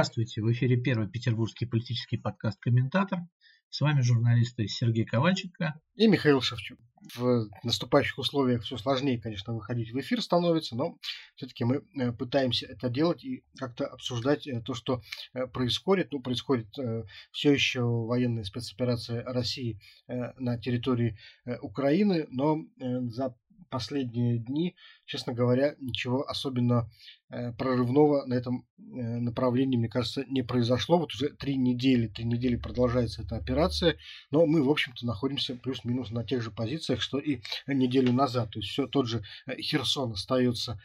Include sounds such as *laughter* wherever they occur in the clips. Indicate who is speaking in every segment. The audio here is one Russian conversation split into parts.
Speaker 1: Здравствуйте! В эфире первый петербургский политический подкаст «Комментатор». С вами журналисты Сергей Ковальченко
Speaker 2: и Михаил Шевчук. В наступающих условиях все сложнее, конечно, выходить в эфир становится, но все-таки мы э, пытаемся это делать и как-то обсуждать э, то, что э, происходит. Ну, происходит все еще военная спецоперация России на территории Украины, но за последние дни, честно говоря, ничего особенно э, прорывного на этом э, направлении, мне кажется, не произошло. Вот уже три недели, три недели продолжается эта операция, но мы, в общем-то, находимся плюс-минус на тех же позициях, что и неделю назад. То есть все тот же э, Херсон остается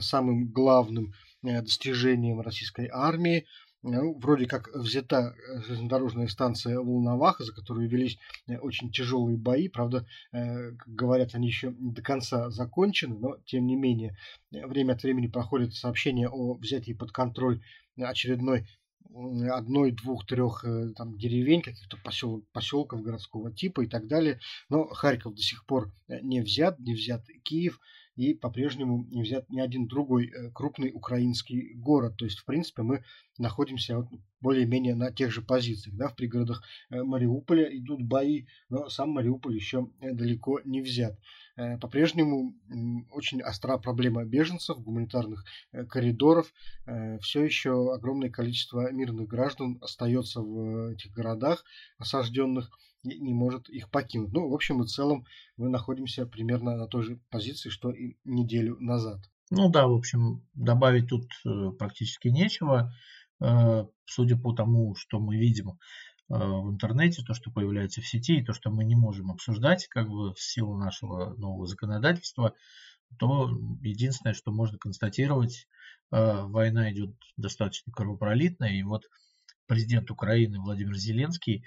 Speaker 2: самым главным достижением российской армии. Ну, вроде как взята э, железнодорожная станция Волноваха, за которую велись э, очень тяжелые бои. Правда, э, как говорят, они еще не до конца закончены, но тем не менее время от времени проходят сообщения о взятии под контроль очередной одной, двух, трех там, деревень, каких-то посел, поселков городского типа и так далее. Но Харьков до сих пор не взят, не взят Киев и по-прежнему не взят ни один другой э, крупный украинский город. То есть, в принципе, мы находимся более-менее на тех же позициях. Да? В пригородах э, Мариуполя идут бои, но сам Мариуполь еще э, далеко не взят. По-прежнему очень остра проблема беженцев, гуманитарных коридоров. Все еще огромное количество мирных граждан остается в этих городах осажденных не может их покинуть. Ну, в общем и целом, мы находимся примерно на той же позиции, что и неделю назад.
Speaker 1: Ну да, в общем, добавить тут э, практически нечего. Э, судя по тому, что мы видим э, в интернете, то, что появляется в сети, и то, что мы не можем обсуждать как бы в силу нашего нового законодательства, то единственное, что можно констатировать, война идет достаточно кровопролитная, и вот президент Украины Владимир Зеленский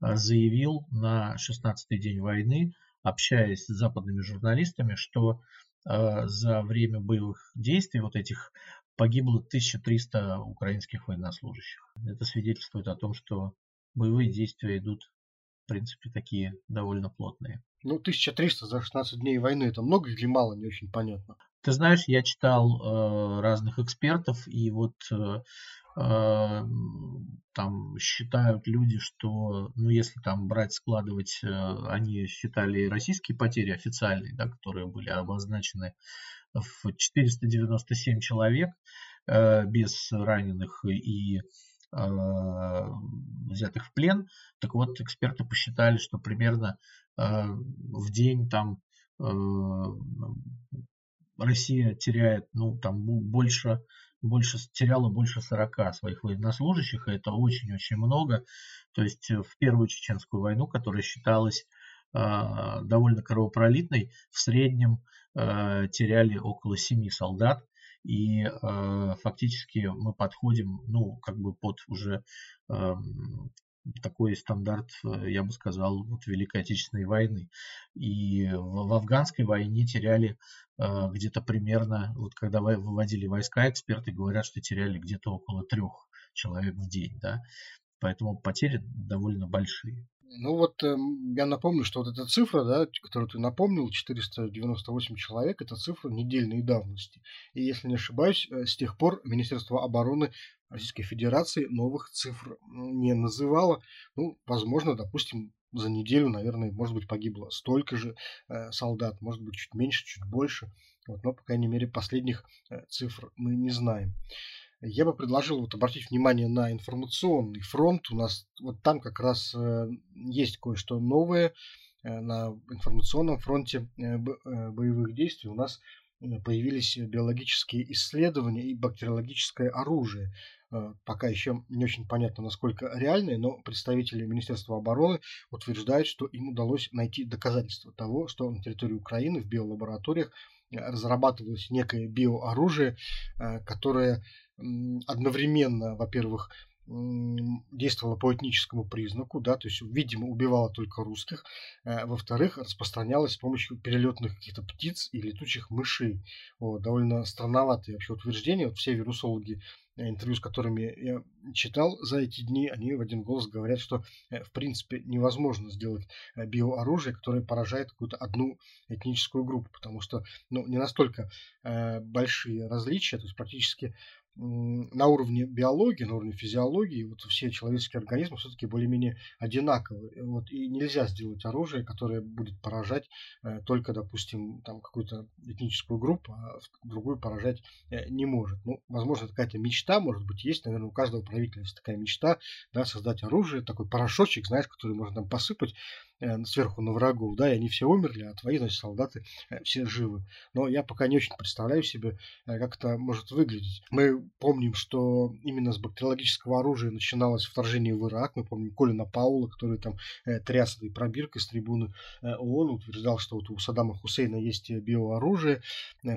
Speaker 1: заявил на 16-й день войны, общаясь с западными журналистами, что а, за время боевых действий вот этих погибло 1300 украинских военнослужащих. Это свидетельствует о том, что боевые действия идут, в принципе, такие довольно плотные.
Speaker 2: Ну, 1300 за 16 дней войны, это много или мало, не очень понятно.
Speaker 1: Ты знаешь, я читал э, разных экспертов, и вот э, э, там считают люди, что, ну, если там брать, складывать, э, они считали российские потери официальные, да, которые были обозначены в 497 человек э, без раненых и э, взятых в плен. Так вот, эксперты посчитали, что примерно в день там Россия теряет, ну, там больше, больше теряла больше 40 своих военнослужащих, и это очень-очень много. То есть э, в первую чеченскую войну, которая считалась э, довольно кровопролитной, в среднем э, теряли около 7 солдат. И э, фактически мы подходим, ну, как бы под уже э, такой стандарт, э, я бы сказал, вот Великой Отечественной войны. И в, в афганской войне теряли э, где-то примерно, вот когда выводили войска, эксперты говорят, что теряли где-то около трех человек в день, да. Поэтому потери довольно большие.
Speaker 2: Ну вот э, я напомню, что вот эта цифра, да, которую ты напомнил, 498 человек, это цифра недельной давности. И если не ошибаюсь, э, с тех пор Министерство обороны Российской Федерации новых цифр не называло. Ну, возможно, допустим, за неделю, наверное, может быть, погибло столько же э, солдат, может быть, чуть меньше, чуть больше. Вот, но, по крайней мере, последних э, цифр мы не знаем. Я бы предложил вот обратить внимание на информационный фронт. У нас вот там как раз э, есть кое-что новое. Э, на информационном фронте э, боевых действий у нас появились биологические исследования и бактериологическое оружие. Пока еще не очень понятно, насколько реальные, но представители Министерства обороны утверждают, что им удалось найти доказательства того, что на территории Украины в биолабораториях разрабатывалось некое биооружие, которое одновременно, во-первых, действовала по этническому признаку, да, то есть, видимо, убивала только русских. Во-вторых, распространялась с помощью перелетных каких-то птиц и летучих мышей. Вот, довольно странноватые вообще утверждения. Вот все вирусологи интервью, с которыми я читал за эти дни, они в один голос говорят, что э, в принципе невозможно сделать э, биооружие, которое поражает какую-то одну этническую группу, потому что ну, не настолько э, большие различия, то есть практически на уровне биологии, на уровне физиологии, вот все человеческие организмы все-таки более-менее одинаковые. Вот, и нельзя сделать оружие, которое будет поражать э, только, допустим, там какую-то этническую группу, а другую поражать э, не может. Ну, возможно, какая-то мечта, может быть, есть, наверное, у каждого правителя есть такая мечта, да, создать оружие, такой порошочек, знаешь, который можно там посыпать, сверху на врагов, да, и они все умерли, а твои, значит, солдаты э, все живы. Но я пока не очень представляю себе, э, как это может выглядеть. Мы помним, что именно с бактериологического оружия начиналось вторжение в Ирак. Мы помним Колина Паула, который там тряс этой пробиркой с трибуны ООН, утверждал, что вот у Саддама Хусейна есть биооружие.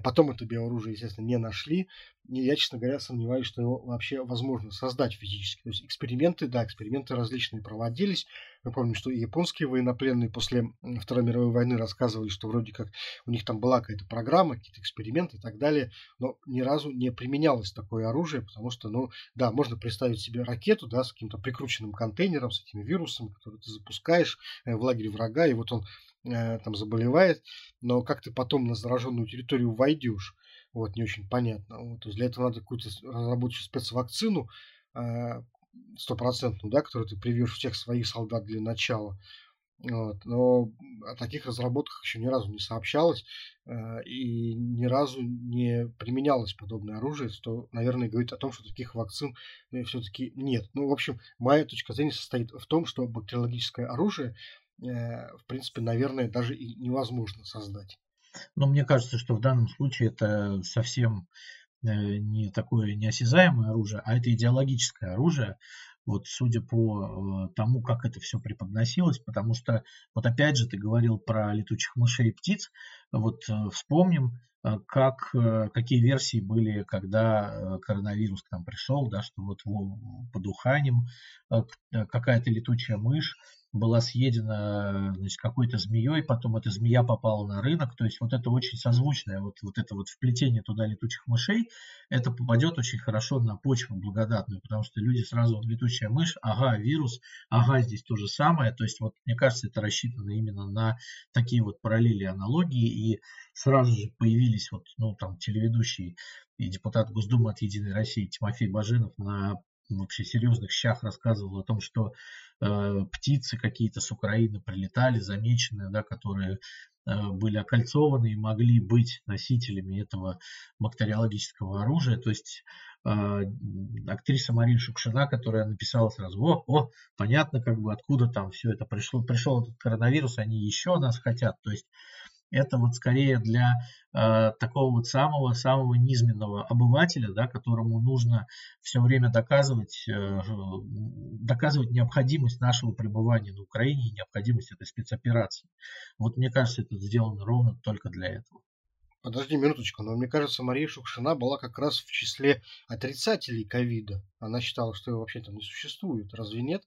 Speaker 2: Потом это биооружие, естественно, не нашли. И я, честно говоря, сомневаюсь, что его вообще возможно создать физически. То есть эксперименты, да, эксперименты различные проводились. Мы помним, что и японские военнопленные после Второй мировой войны рассказывали, что вроде как у них там была какая-то программа, какие-то эксперименты и так далее, но ни разу не применялось такое оружие, потому что, ну, да, можно представить себе ракету, да, с каким-то прикрученным контейнером, с этими вирусами, которые ты запускаешь э, в лагерь врага, и вот он э, там заболевает, но как ты потом на зараженную территорию войдешь, вот, не очень понятно. Вот, то есть для этого надо какую-то разработать спецвакцину, э, стопроцентную, да, которую ты привьешь всех своих солдат для начала. Вот. Но о таких разработках еще ни разу не сообщалось э, и ни разу не применялось подобное оружие, что, наверное, говорит о том, что таких вакцин э, все-таки нет. Ну, в общем, моя точка зрения состоит в том, что бактериологическое оружие, э, в принципе, наверное, даже и невозможно создать.
Speaker 1: Но мне кажется, что в данном случае это совсем не такое неосязаемое оружие, а это идеологическое оружие, вот судя по э, тому, как это все преподносилось, потому что, вот опять же, ты говорил про летучих мышей и птиц, вот э, вспомним, как, какие версии были, когда коронавирус к нам пришел, да, что вот под Уханем какая-то летучая мышь была съедена значит, какой-то змеей, потом эта змея попала на рынок, то есть вот это очень созвучное, вот, вот это вот вплетение туда летучих мышей, это попадет очень хорошо на почву благодатную, потому что люди сразу, летучая мышь, ага, вирус, ага, здесь то же самое, то есть вот мне кажется, это рассчитано именно на такие вот параллели, аналогии, и сразу же появились вот, ну, там, телеведущий и депутат Госдумы от Единой России Тимофей Баженов на вообще серьезных щах рассказывал о том, что э, птицы какие-то с Украины прилетали, замеченные, да, которые э, были окольцованы и могли быть носителями этого бактериологического оружия. То есть э, актриса Мария Шукшина, которая написала сразу, о, о, понятно, как бы откуда там все это пришло, пришел этот коронавирус, они еще нас хотят. То есть это вот скорее для э, такого вот самого самого низменного обывателя, да, которому нужно все время доказывать э, доказывать необходимость нашего пребывания на Украине и необходимость этой спецоперации. Вот мне кажется, это сделано ровно только для этого.
Speaker 2: Подожди минуточку, но мне кажется, Мария Шукшина была как раз в числе отрицателей ковида. Она считала, что его вообще там не существует. Разве нет?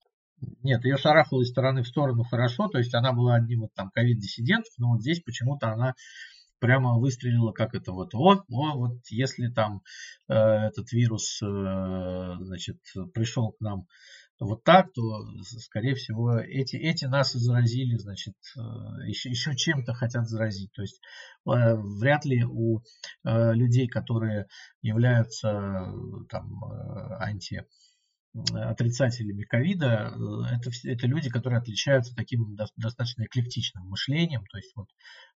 Speaker 1: Нет, ее шарахало из стороны в сторону хорошо, то есть она была одним вот там ковид-диссидентов, но вот здесь почему-то она прямо выстрелила, как это вот, о, о вот если там э, этот вирус, э, значит, пришел к нам вот так, то, скорее всего, эти, эти нас заразили, значит, э, еще, еще чем-то хотят заразить. То есть э, вряд ли у э, людей, которые являются там анти отрицателями ковида, э, это, это люди, которые отличаются таким достаточно эклектичным мышлением, то есть вот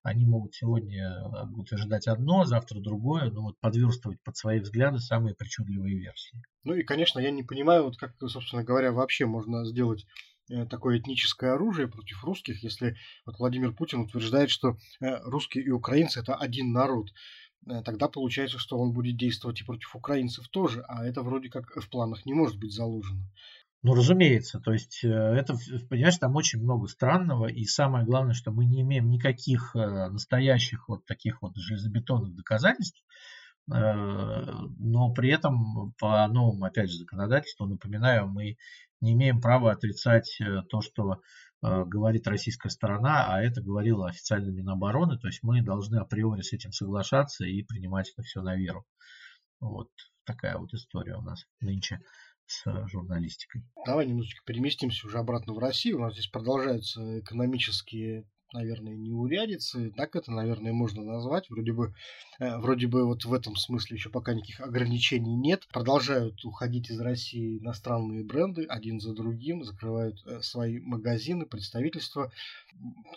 Speaker 1: они могут сегодня э, утверждать одно, завтра другое, но вот подверстывать под свои взгляды самые причудливые версии.
Speaker 2: Ну и, конечно, я не понимаю, вот как, собственно говоря, вообще можно сделать э, такое этническое оружие против русских, если вот Владимир Путин утверждает, что русские и украинцы это один народ. Э, тогда получается, что он будет действовать и против украинцев тоже, а это вроде как в планах не может быть заложено.
Speaker 1: Ну, разумеется, то есть э, это, понимаешь, там очень много странного, и самое главное, что мы не имеем никаких э, настоящих вот таких вот железобетонных доказательств, но при этом по новому, опять же, законодательству, напоминаю, мы не имеем права отрицать то, что говорит российская сторона, а это говорила официально Минобороны, то есть мы должны априори с этим соглашаться и принимать это все на веру. Вот такая вот история у нас нынче с журналистикой.
Speaker 2: Давай немножечко переместимся уже обратно в Россию. У нас здесь продолжаются экономические наверное, неурядицы, так это, наверное, можно назвать. Вроде бы, э, вроде бы вот в этом смысле еще пока никаких ограничений нет. Продолжают уходить из России иностранные бренды один за другим, закрывают э, свои магазины, представительства.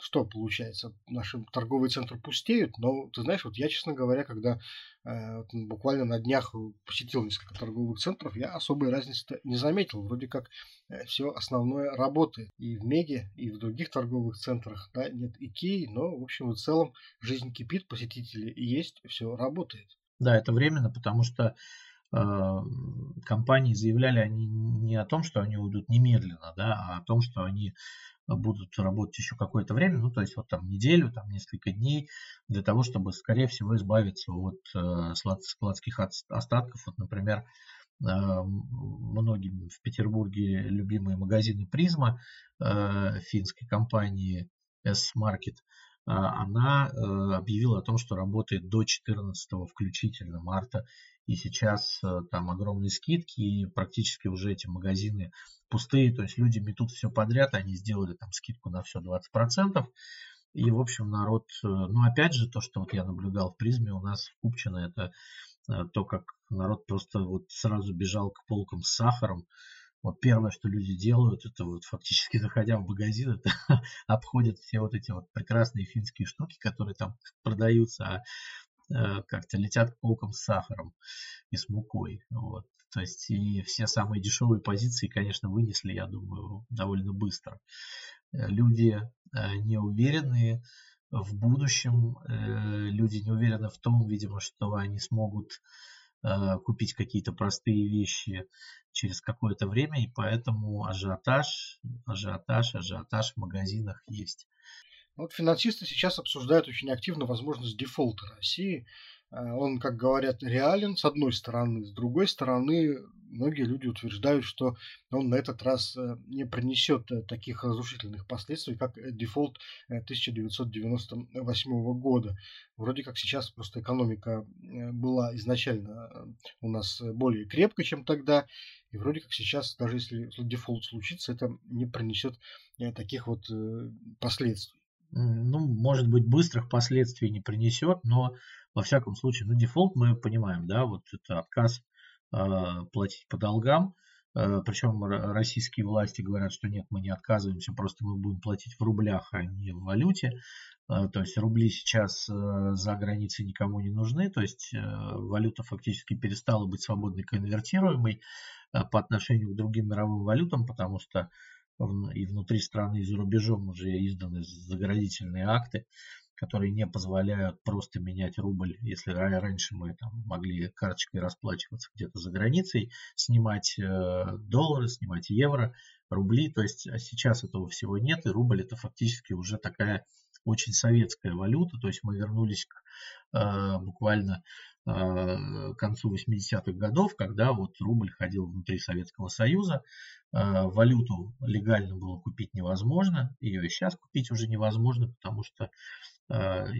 Speaker 2: Что получается? Наши торговые центры пустеют, но ты знаешь, вот я, честно говоря, когда э, буквально на днях посетил несколько торговых центров, я особой разницы не заметил. Вроде как все основное работает и в Меге, и в других торговых центрах. Да, нет Икеи, но, в общем и целом, жизнь кипит, посетители есть, все работает.
Speaker 1: Да, это временно, потому что э, компании заявляли они не о том, что они уйдут немедленно, да, а о том, что они будут работать еще какое-то время, ну, то есть вот там неделю, там несколько дней, для того, чтобы, скорее всего, избавиться от э, складских остатков. Вот, например, э, многим в Петербурге любимые магазины Призма э, финской компании S-Market, а, она э, объявила о том, что работает до 14 включительно марта. И сейчас э, там огромные скидки, и практически уже эти магазины пустые. То есть люди метут все подряд, они сделали там скидку на все 20%. И, в общем, народ, э, ну, опять же, то, что вот я наблюдал в призме у нас в Купчино, это то, как народ просто вот сразу бежал к полкам с сахаром, вот первое, что люди делают, это вот фактически *laughs* заходя в магазин, это *laughs* обходят все вот эти вот прекрасные финские штуки, которые там продаются, а э, как-то летят к полкам с сахаром и с мукой. Вот. То есть и все самые дешевые позиции, конечно, вынесли, я думаю, довольно быстро. Э, люди э, неуверенные в будущем, люди не уверены в том, видимо, что они смогут купить какие-то простые вещи через какое-то время, и поэтому ажиотаж, ажиотаж, ажиотаж в магазинах есть.
Speaker 2: Вот финансисты сейчас обсуждают очень активно возможность дефолта России. А, он, как говорят, реален с одной стороны, с другой стороны, многие люди утверждают, что он на этот раз э, не принесет э, таких разрушительных последствий, как э, дефолт 1998 года. Вроде как сейчас просто экономика была изначально у нас более крепкой, чем тогда, и вроде как сейчас, даже если дефолт случится, это не принесет таких вот последствий.
Speaker 1: Ну, может быть, быстрых последствий не принесет, но во всяком случае, ну, дефолт мы понимаем, да, вот это отказ платить по долгам, э, причем российские власти говорят, что нет, мы не отказываемся, просто мы будем платить в рублях, а не в валюте. Э, то есть рубли сейчас э, за границей никому не нужны, то есть э, валюта фактически перестала быть свободной конвертируемой э, по отношению к другим мировым валютам, потому что и внутри страны, и за рубежом уже изданы заградительные акты которые не позволяют просто менять рубль, если раньше мы там, могли карточкой расплачиваться где-то за границей, снимать э, доллары, снимать евро, рубли, то есть а сейчас этого всего нет, и рубль это фактически уже такая очень советская валюта, то есть мы вернулись к э, буквально э, к концу 80-х годов, когда вот рубль ходил внутри Советского Союза, э, валюту легально было купить невозможно, ее и сейчас купить уже невозможно, потому что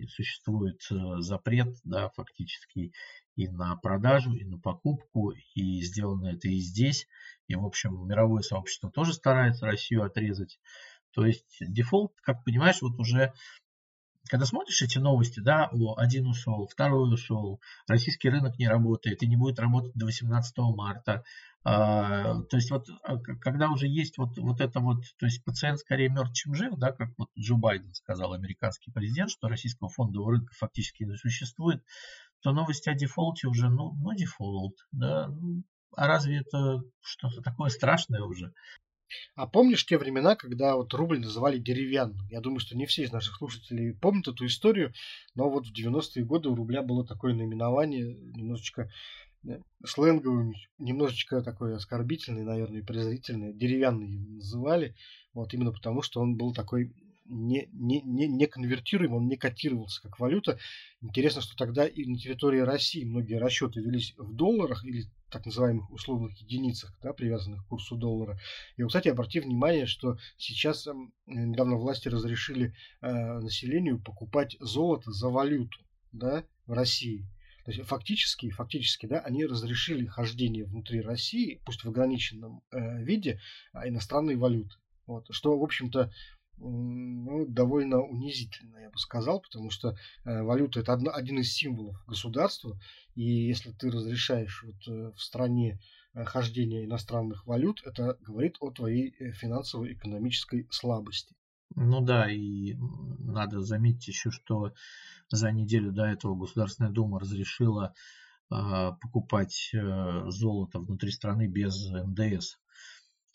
Speaker 1: существует э, запрет, да, фактически и на продажу, и на покупку, и сделано это и здесь. И, в общем, мировое сообщество тоже старается Россию отрезать. То есть дефолт, как понимаешь, вот уже когда смотришь эти новости, да, о, один ушел, второй ушел, российский рынок не работает и не будет работать до 18 марта, а, то есть вот а, когда уже есть вот, вот это вот, то есть пациент скорее мертв, чем жив, да, как вот Джо Байден сказал, американский президент, что российского фондового рынка фактически не существует, то новости о дефолте уже, ну, ну дефолт, да, ну, а разве это что-то такое страшное уже?
Speaker 2: А помнишь те времена, когда вот рубль называли деревянным? Я думаю, что не все из наших слушателей помнят эту историю, но вот в 90-е годы у рубля было такое наименование, немножечко Э, сленговым, немножечко такой оскорбительный, наверное, презрительный, деревянный называли, вот именно потому, что он был такой не, не, не, не конвертируем, он не котировался как валюта. Интересно, что тогда и на территории России многие расчеты велись в долларах или так называемых условных единицах, да, привязанных к курсу доллара. И, кстати, обрати внимание, что сейчас эм, недавно власти разрешили э, населению покупать золото за валюту да, в России. То есть фактически, фактически, да, они разрешили хождение внутри России, пусть в ограниченном э, виде, а, иностранной валюты. Вот, что, в общем-то, ну, довольно унизительно, я бы сказал, потому что э, валюта это одно, один из символов государства, и если ты разрешаешь вот, э, в стране э, хождение иностранных валют, это говорит о твоей финансово-экономической слабости.
Speaker 1: Ну да, и надо заметить еще, что за неделю до этого Государственная Дума разрешила э, покупать золото внутри страны без НДС.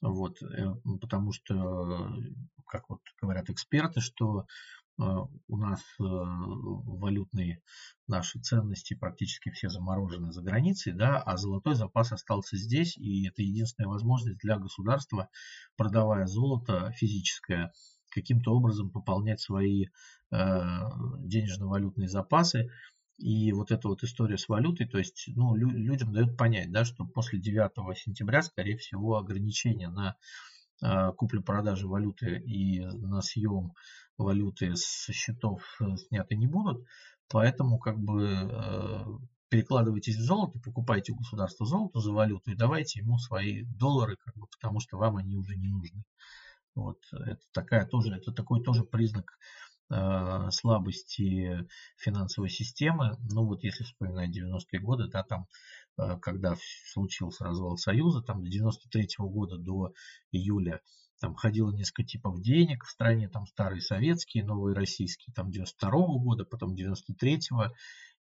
Speaker 1: Вот, э, потому что, как вот говорят эксперты, что э, у нас э, валютные наши ценности практически все заморожены за границей, да, а золотой запас остался здесь, и это единственная возможность для государства, продавая золото физическое, каким-то образом пополнять свои денежно-валютные запасы, и вот эта вот история с валютой, то есть ну, людям дают понять, да, что после 9 сентября, скорее всего, ограничения на э, куплю-продажу валюты и на съем валюты с счетов э, сняты не будут. Поэтому как бы э, перекладывайтесь в золото, покупайте у государства золото за валюту и давайте ему свои доллары, как бы, потому что вам они уже не нужны. Вот это такая тоже, это такой тоже признак слабости финансовой системы. Ну вот если вспоминать 90-е годы, да, там, э, когда случился развал Союза, там до 93 -го года до июля там ходило несколько типов денег в стране, там старые советские, новые российские, там 92 -го года, потом 93-го,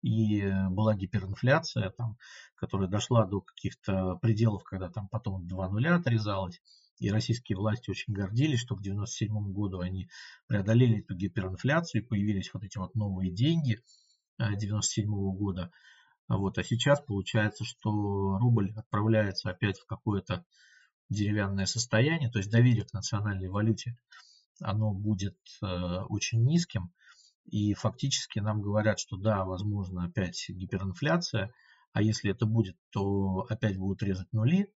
Speaker 1: и была гиперинфляция, там, которая дошла до каких-то пределов, когда там потом 2 нуля отрезалось. И российские власти очень гордились, что к 1997 году они преодолели эту гиперинфляцию, и появились вот эти вот новые деньги 1997 э, года. Вот. А сейчас получается, что рубль отправляется опять в какое-то деревянное состояние, то есть доверие к национальной валюте, оно будет э, очень низким. И фактически нам говорят, что да, возможно опять гиперинфляция, а если это будет, то опять будут резать нули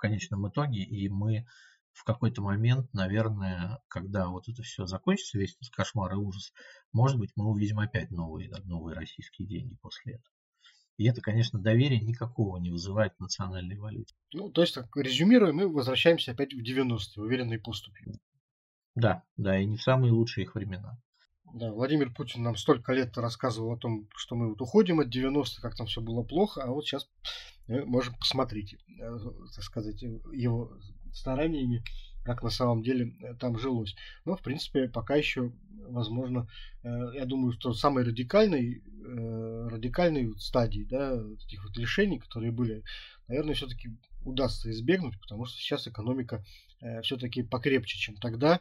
Speaker 1: конечном итоге, и мы в какой-то момент, наверное, когда вот это все закончится, весь этот кошмар и ужас, может быть, мы увидим опять новые, новые российские деньги после этого. И это, конечно, доверия никакого не вызывает в национальной валюте.
Speaker 2: Ну, то есть, так, резюмируя, мы возвращаемся опять в 90-е, уверенной поступью.
Speaker 1: Да, да, и не в самые лучшие их времена.
Speaker 2: Да, Владимир Путин нам столько лет рассказывал о том, что мы вот уходим от 90-х, как там все было плохо, а вот сейчас можем посмотреть, э, так сказать, его стараниями, как на самом деле э, там жилось. Но, в принципе, пока еще, возможно, э, я думаю, что самой радикальной, радикальной стадии да, этих вот решений, которые были, наверное, все-таки удастся избегнуть, потому что сейчас экономика все-таки покрепче, чем тогда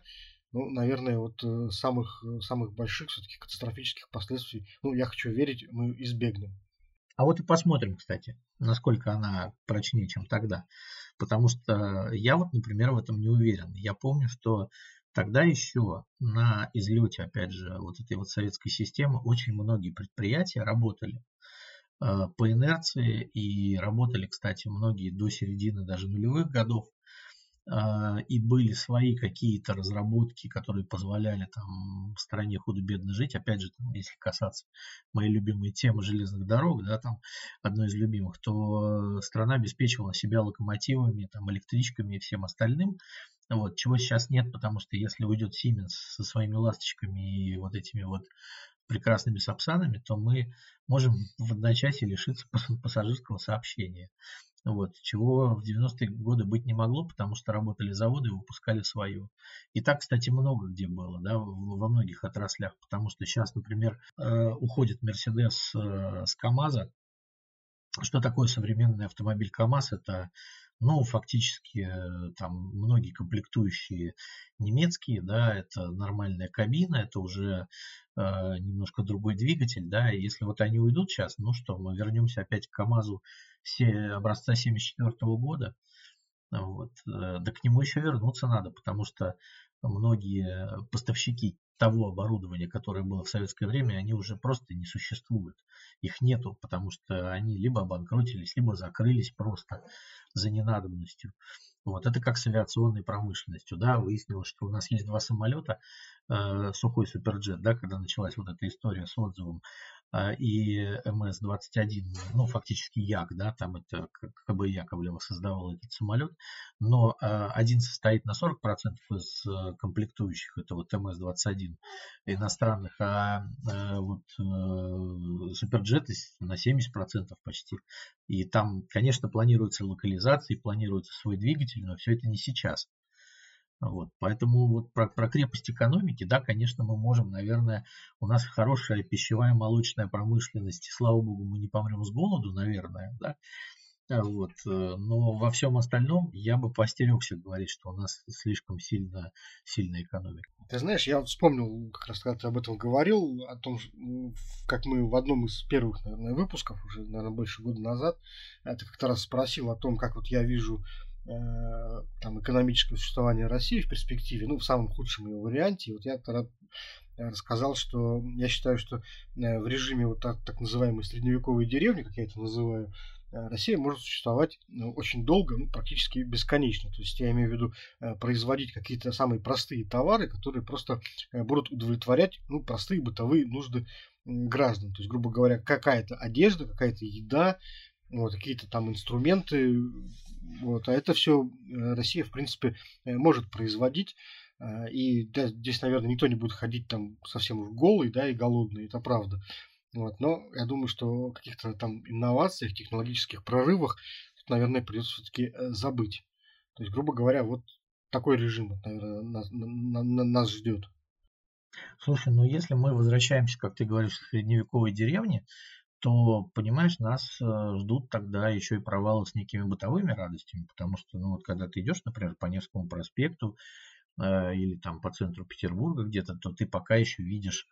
Speaker 2: ну, наверное, вот э, самых, э, самых больших все-таки катастрофических последствий, ну, я хочу верить, мы избегнем.
Speaker 1: А вот и посмотрим, кстати, насколько она прочнее, чем тогда. Потому что я вот, например, в этом не уверен. Я помню, что тогда еще на излете, опять же, вот этой вот советской системы очень многие предприятия работали э, по инерции и работали, кстати, многие до середины даже нулевых годов и были свои какие-то разработки, которые позволяли там стране худо-бедно жить. Опять же, там, если касаться моей любимой темы железных дорог, да, там одной из любимых, то страна обеспечивала себя локомотивами, там, электричками и всем остальным. Вот, чего сейчас нет, потому что если уйдет Siemens со своими ласточками и вот этими вот прекрасными сапсанами, то мы можем в одночасье лишиться пассажирского сообщения. Вот, чего в 90-е годы быть не могло, потому что работали заводы и выпускали свое. И так, кстати, много где было, да, во многих отраслях, потому что сейчас, например, э, уходит Мерседес э, с КАМАЗа. Что такое современный автомобиль КАМАЗ? Это ну, фактически э, там многие комплектующие немецкие, да, это нормальная кабина, это уже э, немножко другой двигатель, да, и если вот они уйдут сейчас, ну что, мы вернемся опять к КАМАЗу все, образца 74 года, вот, э, да к нему еще вернуться надо, потому что многие поставщики того оборудования, которое было в советское время, они уже просто не существуют. Их нету, потому что они либо обанкротились, либо закрылись просто за ненадобностью. Вот. Это как с авиационной промышленностью. Да, выяснилось, что у нас есть два самолета, э, сухой суперджет, да, когда началась вот эта история с отзывом и МС-21, ну, фактически Як, да, там это КБ Яковлева создавал этот самолет, но а, один состоит на 40% из э, комплектующих, это вот МС-21 иностранных, а вот э, суперджеты на 70% почти. И там, конечно, планируется локализация, планируется свой двигатель, но все это не сейчас. Вот, поэтому вот про, про крепость экономики, да, конечно, мы можем, наверное, у нас хорошая пищевая молочная промышленность, и, слава богу, мы не помрем с голоду, наверное, да, а вот, э, но во всем остальном я бы постерегся говорить, что у нас слишком сильно, сильная экономика.
Speaker 2: Ты знаешь, я вспомнил, как раз когда ты об этом говорил, о том, как мы в одном из первых, наверное, выпусков, уже, наверное, больше года назад, э, ты как-то раз спросил о том, как вот я вижу там, экономическое существование России в перспективе, ну, в самом худшем его варианте. И вот я тогда рассказал, что я считаю, что э, в режиме вот так, так называемой средневековой деревни, как я это называю, э, Россия может существовать ну, очень долго, ну, практически бесконечно. То есть я имею в виду производить какие-то самые простые товары, которые просто будут удовлетворять ну, простые бытовые нужды граждан. То есть, грубо говоря, какая-то одежда, какая-то еда, вот, какие-то там инструменты, вот, а это все э, Россия, в принципе, э, может производить. Э, и да, здесь, наверное, никто не будет ходить там совсем уж голый, да, и голодный, это правда. Вот, но я думаю, что каких-то там инновациях, технологических прорывах, тут, наверное, придется все-таки забыть. То есть, грубо говоря, вот такой режим, наверное, нас, на, на, нас ждет.
Speaker 1: Слушай, ну если мы возвращаемся, как ты говоришь, к средневековой деревне, то, понимаешь, нас э, ждут тогда еще и провалы с некими бытовыми радостями, потому что, ну, вот когда ты идешь, например, по Невскому проспекту э, или там по центру Петербурга где-то, то ты пока еще видишь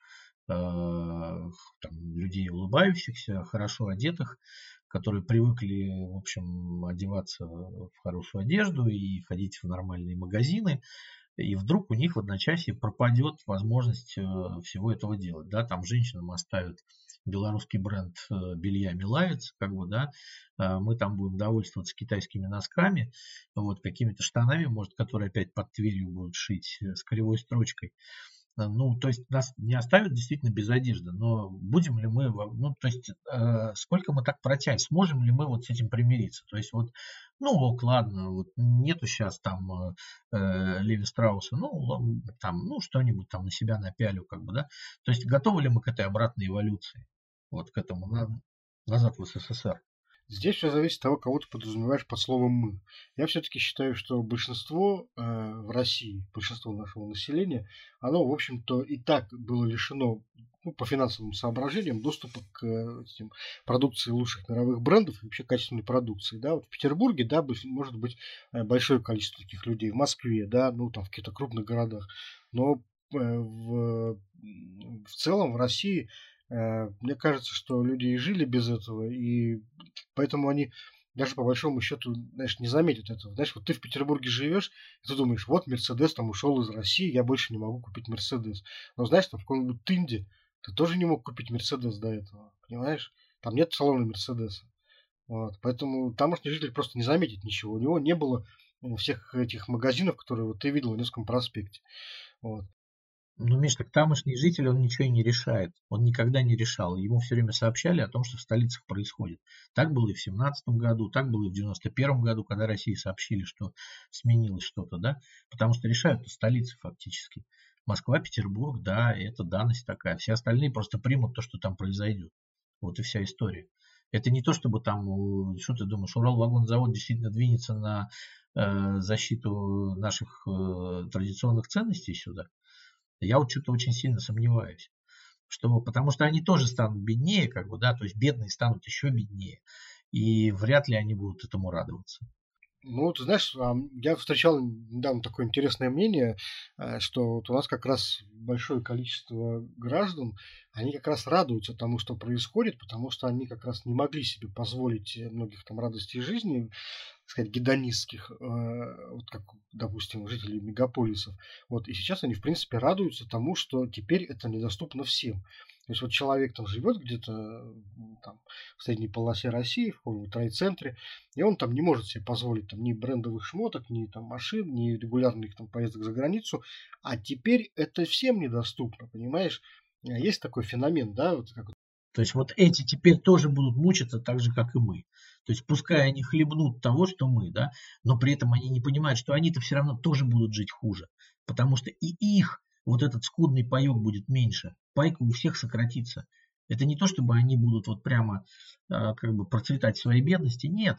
Speaker 1: э, там, людей улыбающихся, хорошо одетых, которые привыкли, в общем, одеваться в хорошую одежду и ходить в нормальные магазины, и вдруг у них в одночасье пропадет возможность э, всего этого делать. Да? Там женщинам оставят белорусский бренд э, белья Милавец, как бы, да, э, мы там будем довольствоваться китайскими носками, вот, какими-то штанами, может, которые опять под Тверью будут шить с кривой строчкой. Ну, то есть нас не оставят действительно без одежды, но будем ли мы, ну, то есть э, сколько мы так протянем, сможем ли мы вот с этим примириться? То есть вот, ну, ок, ладно, вот нету сейчас там э, Леви Страуса, ну, там, ну, что-нибудь там на себя напялю, как бы, да? То есть готовы ли мы к этой обратной эволюции, вот к этому, назад в СССР?
Speaker 2: Здесь все зависит от того, кого ты подразумеваешь под словом «мы». Я все-таки считаю, что большинство э, в России, большинство нашего населения, оно, в общем-то, и так было лишено ну, по финансовым соображениям доступа к э, этим продукции лучших мировых брендов и вообще качественной продукции. Да? Вот в Петербурге, да, может быть э, большое количество таких людей, в Москве, да, ну там в каких-то крупных городах. Но э, в, в целом в России мне кажется, что люди и жили без этого, и поэтому они даже по большому счету, знаешь, не заметят этого. Знаешь, вот ты в Петербурге живешь, и ты думаешь, вот Мерседес там ушел из России, я больше не могу купить Мерседес. Но знаешь, там в каком-нибудь Тынде ты тоже не мог купить Мерседес до этого, понимаешь? Там нет салона Мерседеса. Вот, поэтому тамошний житель просто не заметит ничего. У него не было э, всех этих магазинов, которые вот ты видел в Невском проспекте. Вот.
Speaker 1: Ну, Миш, так тамошний житель, он ничего и не решает. Он никогда не решал. Ему все время сообщали о том, что в столицах происходит. Так было и в 17 году, так было и в 91 году, когда России сообщили, что сменилось что-то, да? Потому что решают столицы фактически. Москва, Петербург, да, это данность такая. Все остальные просто примут то, что там произойдет. Вот и вся история. Это не то, чтобы там, что ты думаешь, Уралвагонзавод действительно двинется на э, защиту наших э, традиционных ценностей сюда. Я вот что-то очень сильно сомневаюсь. Что, потому что они тоже станут беднее, как бы, да, то есть бедные станут еще беднее. И вряд ли они будут этому радоваться.
Speaker 2: Ну, ты знаешь, я встречал недавно такое интересное мнение, э, что вот у нас как раз большое количество граждан, они как раз радуются тому, что происходит, потому что они как раз не могли себе позволить многих там радостей жизни, сказать, гедонистских, э, вот как, допустим, жители мегаполисов. Вот, и сейчас они, в принципе, радуются тому, что теперь это недоступно всем. То есть вот человек там живет где-то там, в средней полосе России, в каком-нибудь райцентре, и он там не может себе позволить там, ни брендовых шмоток, ни там машин, ни регулярных там поездок за границу, а теперь это всем недоступно, понимаешь? Есть такой феномен, да, вот как
Speaker 1: То есть вот эти теперь тоже будут мучиться так же, как и мы. То есть пускай они хлебнут того, что мы, да, но при этом они не понимают, что они-то все равно тоже будут жить хуже. Потому что и их вот этот скудный паек будет меньше. Пайка у всех сократится. Это не то, чтобы они будут вот прямо э, как бы процветать в своей бедности. Нет.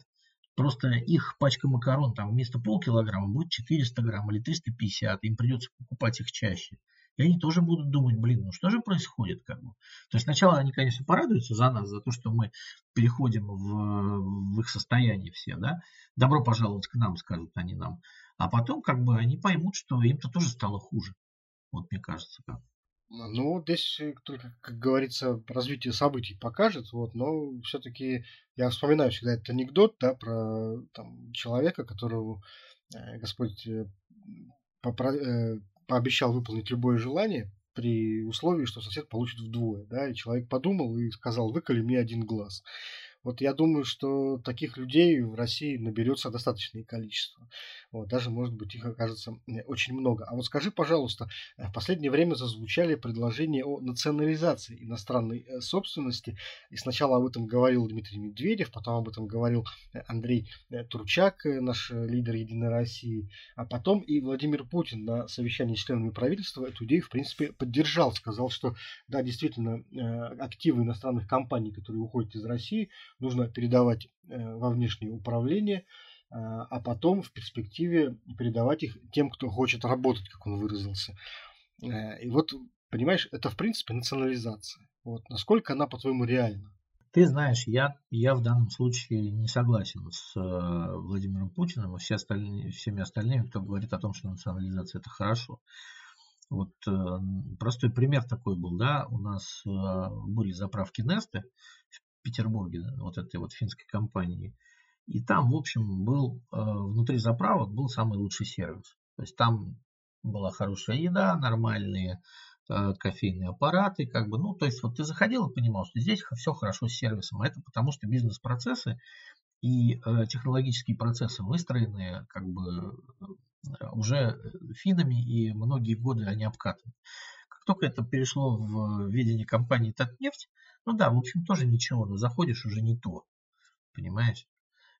Speaker 1: Просто их пачка макарон там вместо полкилограмма будет 400 грамм или 350. Им придется покупать их чаще. И они тоже будут думать, блин, ну что же происходит? Как бы? То есть сначала они, конечно, порадуются за нас, за то, что мы переходим в, в их состояние все, да. Добро пожаловать к нам, скажут они нам. А потом как бы они поймут, что им-то тоже стало хуже. Вот мне кажется, как.
Speaker 2: Ну, здесь э, только, как говорится, развитие событий покажет, вот, но все-таки я вспоминаю всегда этот анекдот, да, про там, человека, которого э, Господь э, попро- пообещал выполнить любое желание при условии, что сосед получит вдвое, да, и человек подумал и сказал, выколи мне один глаз. Вот я думаю, что таких людей в России наберется достаточное количество. Вот, даже, может быть, их окажется очень много. А вот скажи, пожалуйста, э, в последнее время зазвучали предложения о национализации иностранной э, собственности. И сначала об этом говорил Дмитрий Медведев, потом об этом говорил э, Андрей Турчак, наш лидер Единой России, а потом и Владимир Путин на совещании с членами правительства эту идею, в принципе, поддержал. Сказал, что, да, действительно, активы иностранных компаний, которые уходят из России, нужно передавать э, во внешнее управление, э, а потом в перспективе передавать их тем, кто хочет работать, как он выразился. Э, и вот, понимаешь, это в принципе национализация. Вот. Насколько она, по-твоему, реальна?
Speaker 1: Ты знаешь, я, я в данном случае не согласен с э, Владимиром Путиным и все остальные, всеми остальными, кто говорит о том, что национализация это хорошо. Вот э, простой пример такой был, да, у нас были заправки Несты Петербурге, вот этой вот финской компании. И там, в общем, был э, внутри заправок был самый лучший сервис. То есть там была хорошая еда, нормальные э, кофейные аппараты, как бы, ну, то есть вот ты заходил и понимал, что здесь все хорошо с сервисом. А это потому что бизнес-процессы и э, технологические процессы выстроены как бы уже финами и многие годы они обкатаны. Как только это перешло в видение компании Татнефть, ну да, в общем, тоже ничего, но заходишь уже не то. Понимаешь?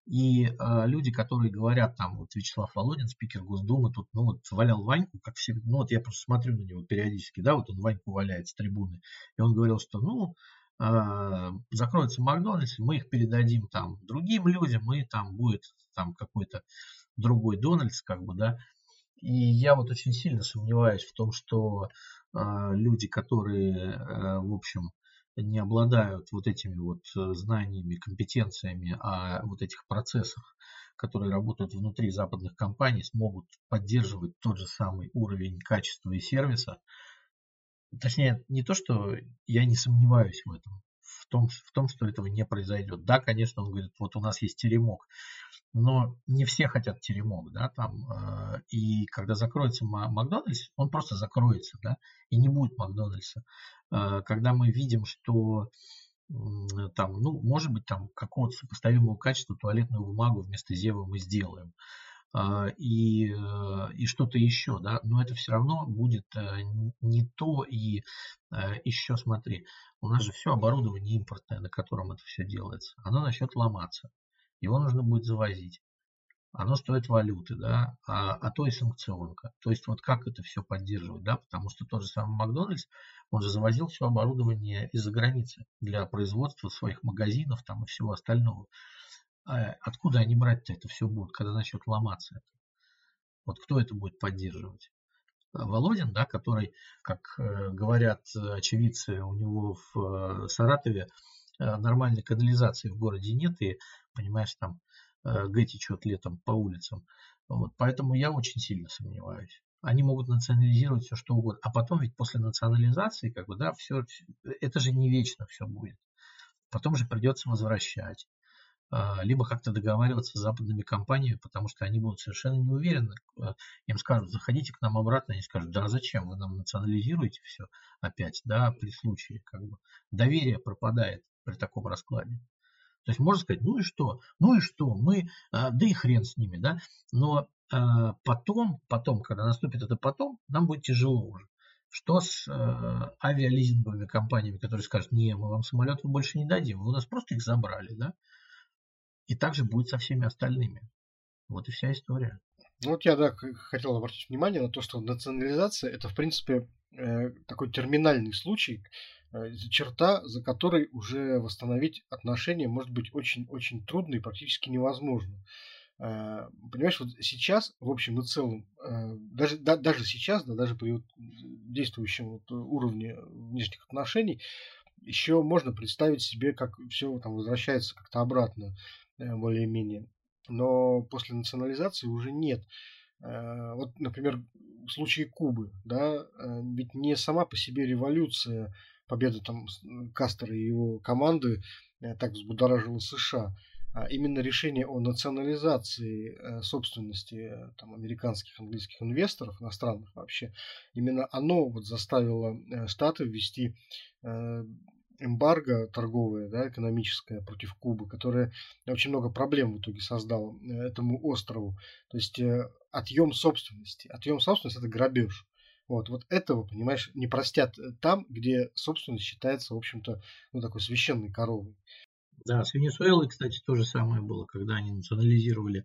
Speaker 1: И э, люди, которые говорят, там, вот Вячеслав Володин, спикер Госдумы, тут, ну, вот, валял Ваньку, как всегда, ну, вот я просто смотрю на него периодически, да, вот он Ваньку валяет с трибуны, и он говорил, что, ну, э, закроется Макдональдс, мы их передадим там другим людям, и там будет там какой-то другой Дональдс, как бы, да, и я вот очень сильно сомневаюсь в том, что э, люди, которые, э, в общем, не обладают вот этими вот э, знаниями, компетенциями о вот этих процессах, которые работают внутри западных компаний, смогут поддерживать тот же самый уровень качества и сервиса. Точнее, не то, что я не сомневаюсь в этом, в том, в том, что этого не произойдет. Да, конечно, он говорит, вот у нас есть теремок, но не все хотят теремок, да, там, э, и когда закроется Макдональдс, он просто закроется, да, и не будет Макдональдса. Э, когда мы видим, что там, ну, может быть, там какого-то сопоставимого качества туалетную бумагу вместо Зева мы сделаем. Э, и, э, и что-то еще, да, но это все равно будет не то, и еще смотри, у нас же все оборудование импортное, на котором это все делается, оно начнет ломаться, его нужно будет завозить. Оно стоит валюты, да, а, а то и санкционка. То есть вот как это все поддерживать, да, потому что тот же самый Макдональдс, он же завозил все оборудование из-за границы для производства своих магазинов там и всего остального. А откуда они брать-то это все будут, когда начнет ломаться это? Вот кто это будет поддерживать? Володин, да, который, как э, говорят очевидцы, у него в э, Саратове э, нормальной канализации в городе нет, и, понимаешь, там Э, Г течет летом по улицам. Вот, поэтому я очень сильно сомневаюсь. Они могут национализировать все что угодно. А потом ведь после национализации, как бы, да, все, это же не вечно все будет. Потом же придется возвращать. А, либо как-то договариваться с западными компаниями, потому что они будут совершенно не уверены. Э, им скажут, заходите к нам обратно, они скажут, да зачем, вы нам национализируете все опять, да, при случае, как бы. Доверие пропадает при таком раскладе. То есть можно сказать, ну и что, ну и что, мы, а, да и хрен с ними, да, но а, потом, потом, когда наступит это потом, нам будет тяжело уже. Что с э, авиализинговыми компаниями, которые скажут, не, мы вам самолетов больше не дадим, вы у нас просто их забрали, да? И так же будет со всеми остальными. Вот и вся история.
Speaker 2: Ну вот я, да, хотел обратить внимание на то, что национализация это, в принципе, э, такой терминальный случай, э, черта, за которой уже восстановить отношения может быть очень-очень трудно и практически невозможно. Э, понимаешь, вот сейчас, в общем и целом, э, даже, да, даже сейчас, да, даже при действующем вот уровне внешних отношений, еще можно представить себе, как все там возвращается как-то обратно, более-менее. Но после национализации уже нет. Вот, например, в случае Кубы, да, ведь не сама по себе революция, победа там Кастера и его команды так взбудоражила США – а именно решение о национализации э, собственности э, там, американских, английских инвесторов, иностранных вообще, именно оно вот заставило э, Штаты ввести эмбарго торговое, да, экономическое против Кубы, которое очень много проблем в итоге создало этому острову. То есть отъем собственности. Отъем собственности – это грабеж. Вот, вот этого, понимаешь, не простят там, где собственность считается, в общем-то, ну, такой священной коровой.
Speaker 1: Да, с Венесуэлой, кстати, то же самое было, когда они национализировали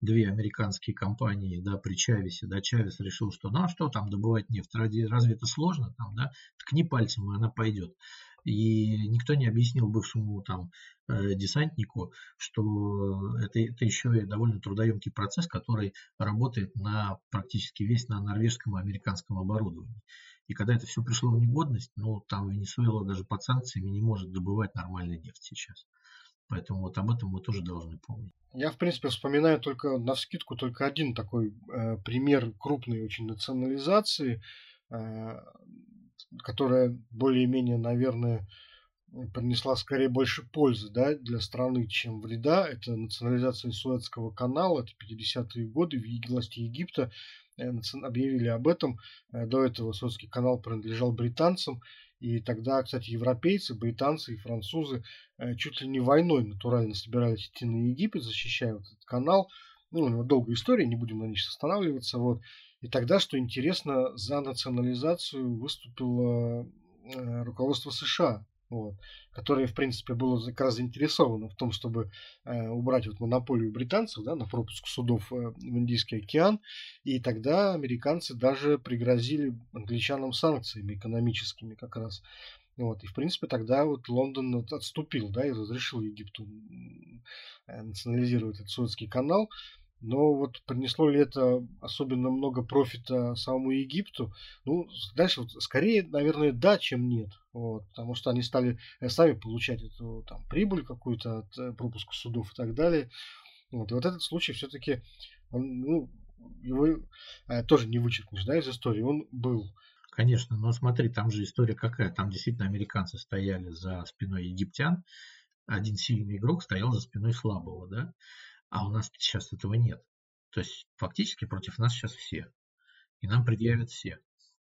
Speaker 1: две американские компании, да, при Чавесе, да, Чавес решил, что, ну, а что там добывать нефть, разве, разве это сложно там, да, ткни пальцем, и она пойдет. И никто не объяснил бывшему там э, десантнику, что это, это еще и довольно трудоемкий процесс, который работает на практически весь на норвежском и американском оборудовании. И когда это все пришло в негодность, ну, там Венесуэла даже под санкциями не может добывать нормальный нефть сейчас. Поэтому вот об этом мы тоже должны помнить.
Speaker 2: Я, в принципе, вспоминаю только на вскидку только один такой э, пример крупной очень национализации, э, которая более-менее, наверное, принесла скорее больше пользы да, для страны, чем вреда. Это национализация Суэцкого канала, это 50-е годы власти Египта Э, объявили об этом. Э, до этого Суэцкий канал принадлежал британцам. И тогда, кстати, европейцы, британцы и французы э, чуть ли не войной натурально собирались идти на Египет, защищая вот этот канал. Ну, долгая история, не будем на ней останавливаться. Вот. И тогда, что интересно, за национализацию выступило руководство США вот, которое, в принципе, было как раз заинтересовано в том, чтобы э, убрать вот монополию британцев да, на пропуск судов э, в Индийский океан. И тогда американцы даже пригрозили англичанам санкциями экономическими как раз. Вот, и, в принципе, тогда вот Лондон отступил, да, и разрешил Египту национализировать этот Суэцкий канал. Но вот принесло ли это особенно много профита самому Египту? Ну, дальше вот скорее, наверное, да, чем нет. Вот, потому что они стали э, сами получать эту там, прибыль какую-то от э, пропуска судов и так далее. Вот, и вот этот случай все-таки, ну, его э, тоже не вычеркнешь, да, из истории. Он был.
Speaker 1: Конечно, но смотри, там же история какая. Там действительно американцы стояли за спиной египтян. Один сильный игрок стоял за спиной слабого, да. А у нас сейчас этого нет. То есть фактически против нас сейчас все. И нам предъявят все.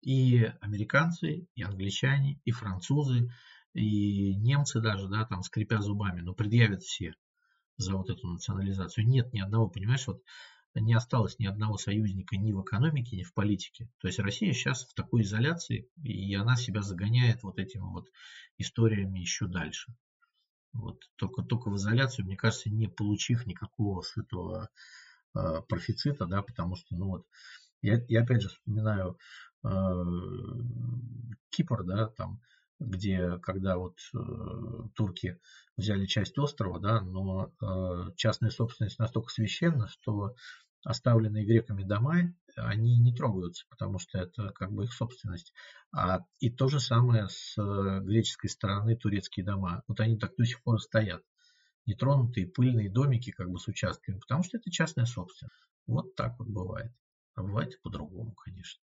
Speaker 1: И американцы, и англичане, и французы, и немцы даже, да, там скрипя зубами, но предъявят все за вот эту национализацию. Нет ни одного, понимаешь, вот не осталось ни одного союзника ни в экономике, ни в политике. То есть Россия сейчас в такой изоляции, и она себя загоняет вот этими вот историями еще дальше. Вот только, только в изоляцию, мне кажется, не получив никакого с этого э, профицита, да, потому что, ну вот, я, я опять же вспоминаю э, Кипр, да, там, где, когда вот э, турки взяли часть острова, да, но э, частная собственность настолько священна, что оставленные греками дома, они не трогаются, потому что это как бы их собственность. А, и то же самое с э, греческой стороны турецкие дома. Вот они так до сих пор стоят. Нетронутые пыльные домики как бы с участками, потому что это частная собственность. Вот так вот бывает. А бывает и по-другому, конечно.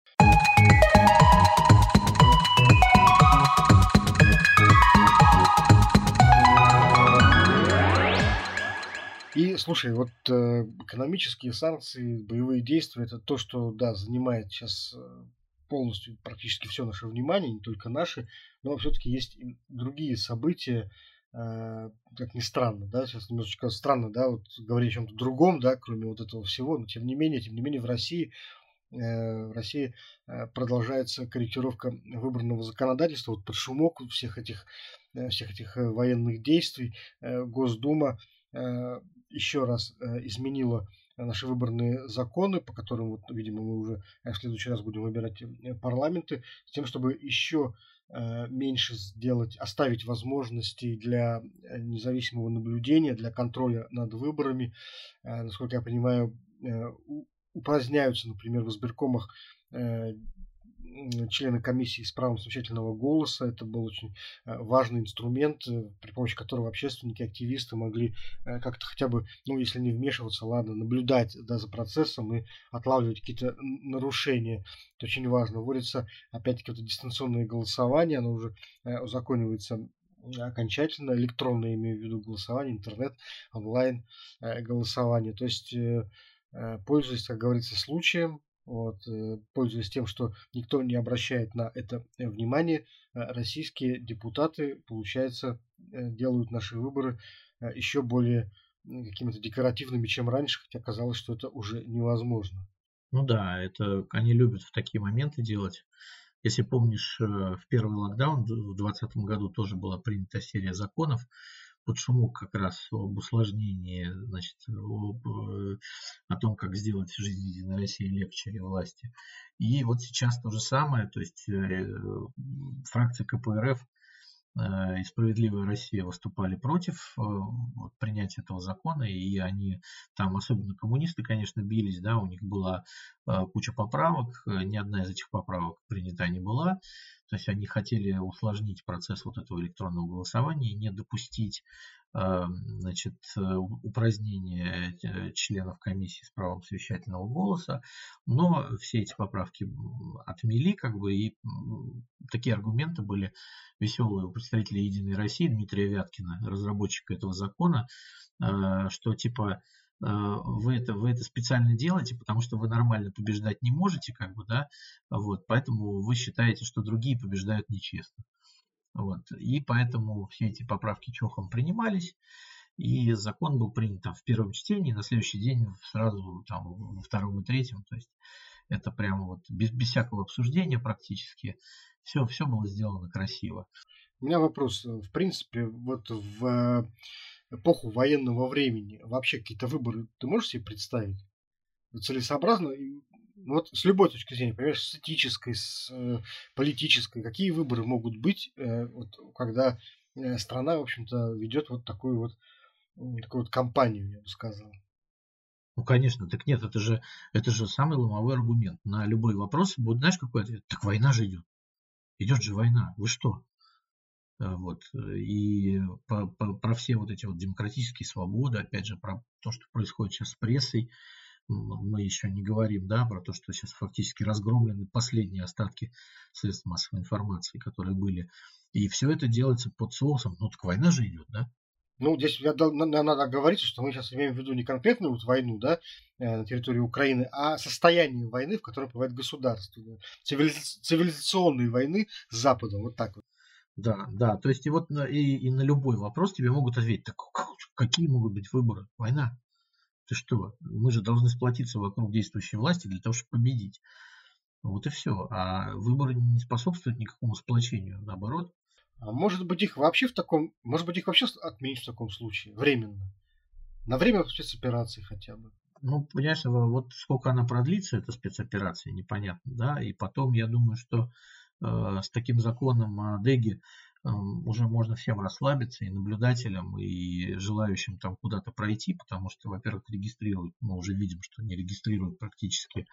Speaker 2: И слушай, вот э, экономические санкции, боевые действия, это то, что, да, занимает сейчас э, полностью практически все наше внимание, не только наши, но все-таки есть и другие события, э, как ни странно, да, сейчас немножечко странно, да, вот говорить о чем-то другом, да, кроме вот этого всего, но тем не менее, тем не менее в России в России продолжается корректировка выбранного законодательства. Вот под шумок всех этих, всех этих военных действий Госдума еще раз изменила наши выборные законы, по которым, вот, видимо, мы уже в следующий раз будем выбирать парламенты, с тем, чтобы еще Э, меньше сделать, оставить возможностей для э, независимого наблюдения, для контроля над выборами. Э, насколько я понимаю, упраздняются, например, в избиркомах члены комиссии с правом совещательного голоса. Это был очень э, важный инструмент, э, при помощи которого общественники, активисты могли э, как-то хотя бы, ну, если не вмешиваться, ладно, наблюдать да, за процессом и отлавливать какие-то нарушения. Это очень важно. Вводится, опять-таки, это дистанционное голосование, оно уже узаконивается окончательно электронное, имею в виду голосование, интернет, онлайн голосование. То есть, пользуясь, как говорится, случаем, вот, э, пользуясь тем, что никто не обращает на это э, внимание, э, российские депутаты, получается, делают наши выборы еще более какими-то декоративными, чем раньше, хотя казалось, что это уже невозможно.
Speaker 1: Ну да, это они любят в такие моменты делать. Если помнишь, в первый локдаун в 2020 году тоже была принята серия законов, под шумок как раз об усложнении, значит, об, э, о том, как сделать жизнь Единой России легче и власти. И вот сейчас то же самое, то есть э, фракция КПРФ Э, и «Справедливая Россия» выступали против э, вот, принятия этого закона, и они там, особенно коммунисты, конечно, бились, да, у них была э, куча поправок, ни одна из этих поправок принята не была, то есть они хотели усложнить процесс вот этого электронного голосования и не допустить значит, упразднение членов комиссии с правом совещательного голоса, но все эти поправки отмели, как бы, и такие аргументы были веселые у представителя Единой России Дмитрия Вяткина, разработчика этого закона, что типа вы это, вы это специально делаете, потому что вы нормально побеждать не можете, как бы, да, вот, поэтому вы считаете, что другие побеждают нечестно. Вот. И поэтому все эти поправки Чохом принимались. И закон был принят там в первом чтении, на следующий день сразу там во втором и третьем. То есть это прямо вот без, без всякого обсуждения практически. Все, все было сделано красиво.
Speaker 2: У меня вопрос. В принципе, вот в эпоху военного времени вообще какие-то выборы ты можешь себе представить? Целесообразно вот с любой точки зрения, понимаешь, с этической, с э, политической, какие выборы могут быть, э, вот, когда э, страна, в общем-то, ведет вот такую вот, такую вот кампанию, я бы сказал.
Speaker 1: Ну, конечно, так нет, это же, это же самый ломовой аргумент. На любой вопрос будет, знаешь, какой ответ? Так война же идет. Идет же война. Вы что? Э, вот. И по, по, про все вот эти вот демократические свободы, опять же, про то, что происходит сейчас с прессой, мы еще не говорим, да, про то, что сейчас фактически разгромлены последние остатки средств массовой информации, которые были. И все это делается под соусом. Ну, так война же идет, да?
Speaker 2: Ну, здесь надо говорить, что мы сейчас имеем в виду не конкретную вот войну, да, э, на территории Украины, а состояние войны, в котором бывает государство. Цивилизационные войны с Западом, вот так вот.
Speaker 1: Да, да, то есть и вот на, и, и на любой вопрос тебе могут ответить, так какие могут быть выборы? Война. Ты что? Мы же должны сплотиться вокруг действующей власти для того, чтобы победить. Вот и все. А выборы не способствуют никакому сплочению, наоборот.
Speaker 2: А может быть их вообще в таком, может быть их вообще отменить в таком случае, временно? На время спецоперации хотя бы.
Speaker 1: Ну, понимаешь, вот сколько она продлится, эта спецоперация, непонятно, да, и потом, я думаю, что э, с таким законом о ДЭГе уже можно всем расслабиться, и наблюдателям, и желающим там куда-то пройти, потому что, во-первых, регистрируют, мы уже видим, что не регистрируют практически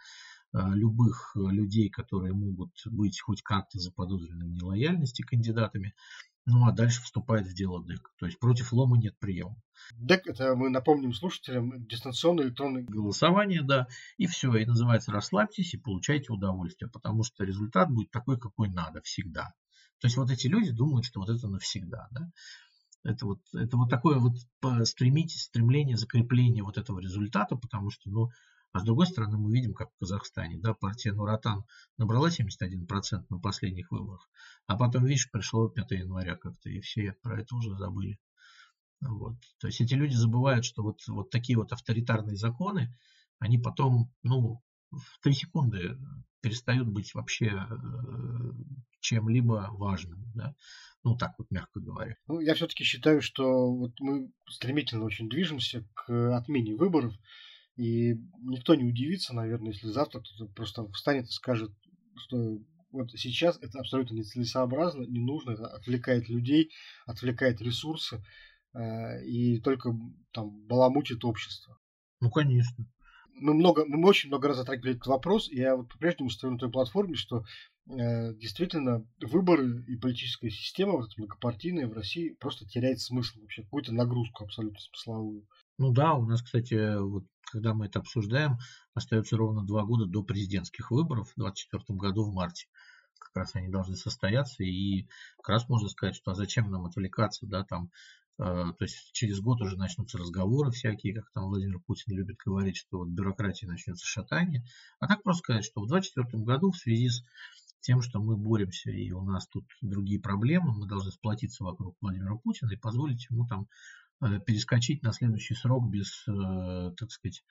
Speaker 1: а, любых людей, которые могут быть хоть как-то заподозренными в нелояльности кандидатами. Ну а дальше вступает в дело ДЭК. То есть против лома нет приема.
Speaker 2: ДЭК, это мы напомним слушателям, дистанционное электронное
Speaker 1: голосование, да. И все, и называется расслабьтесь и получайте удовольствие, потому что результат будет такой, какой надо всегда. То есть вот эти люди думают, что вот это навсегда. Да? Это вот, это вот такое вот стремить, стремление закрепления вот этого результата, потому что, ну, а с другой стороны, мы видим, как в Казахстане, да, партия Нуратан набрала 71% на последних выборах, а потом, видишь, пришло 5 января как-то, и все про это уже забыли. Вот. То есть эти люди забывают, что вот, вот такие вот авторитарные законы, они потом, ну, в три секунды перестают быть вообще э, чем-либо важным. Да? Ну, так вот, мягко говоря.
Speaker 2: Ну, я все-таки считаю, что вот мы стремительно очень движемся к отмене выборов. И никто не удивится, наверное, если завтра кто-то просто встанет и скажет, что вот сейчас это абсолютно нецелесообразно, не нужно, это отвлекает людей, отвлекает ресурсы э, и только там баламутит общество.
Speaker 1: Ну, конечно
Speaker 2: мы много, мы очень много раз затрагивали этот вопрос, и я вот по-прежнему стою на той платформе, что э, действительно выборы и политическая система, вот многопартийная в России, просто теряет смысл вообще, какую-то нагрузку абсолютно смысловую.
Speaker 1: Ну да, у нас, кстати, вот когда мы это обсуждаем, остается ровно два года до президентских выборов в 2024 году в марте. Как раз они должны состояться, и как раз можно сказать, что а зачем нам отвлекаться, да, там то есть через год уже начнутся разговоры всякие, как там Владимир Путин любит говорить, что вот бюрократии начнется шатание. А так просто сказать, что в 2024 году в связи с тем, что мы боремся и у нас тут другие проблемы, мы должны сплотиться вокруг Владимира Путина и позволить ему там э, перескочить на следующий срок без, э, так сказать,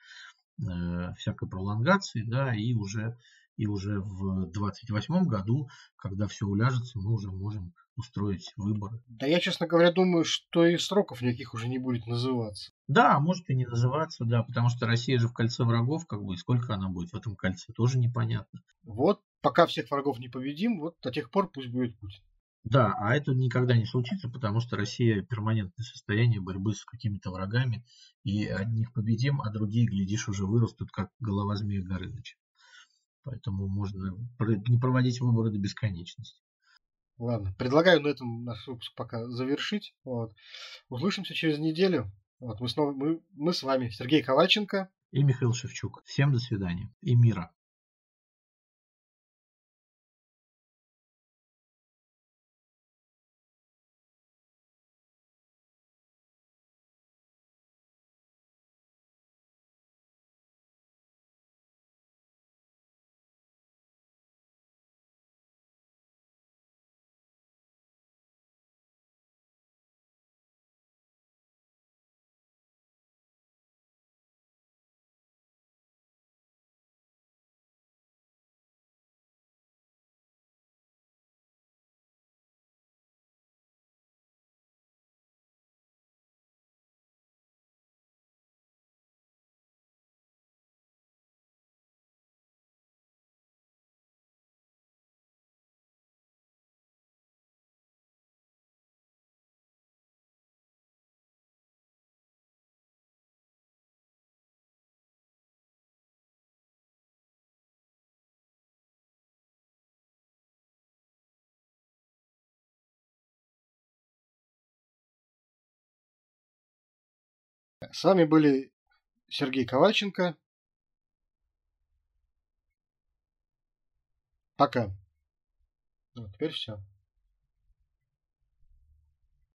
Speaker 1: э, всякой пролонгации, да, и уже, и уже в 2028 году, когда все уляжется, мы уже можем устроить выборы.
Speaker 2: Да я, честно говоря, думаю, что и сроков никаких уже не будет называться.
Speaker 1: Да, может и не называться, да, потому что Россия же в кольце врагов, как бы, и сколько она будет в этом кольце, тоже непонятно.
Speaker 2: Вот, пока всех врагов не победим, вот до тех пор пусть будет Путин.
Speaker 1: Да, а это никогда не случится, потому что Россия перманентное состояние борьбы с какими-то врагами, и одних победим, а другие, глядишь, уже вырастут, как голова змея Горыныча. Поэтому можно не проводить выборы до бесконечности.
Speaker 2: Ладно, предлагаю на этом наш выпуск пока завершить. Вот. Услышимся через неделю. Вот, мы, снова, мы, мы с вами Сергей Ковальченко
Speaker 1: и Михаил Шевчук. Всем до свидания и мира.
Speaker 2: С вами были Сергей Ковальченко. Пока. Вот, теперь все.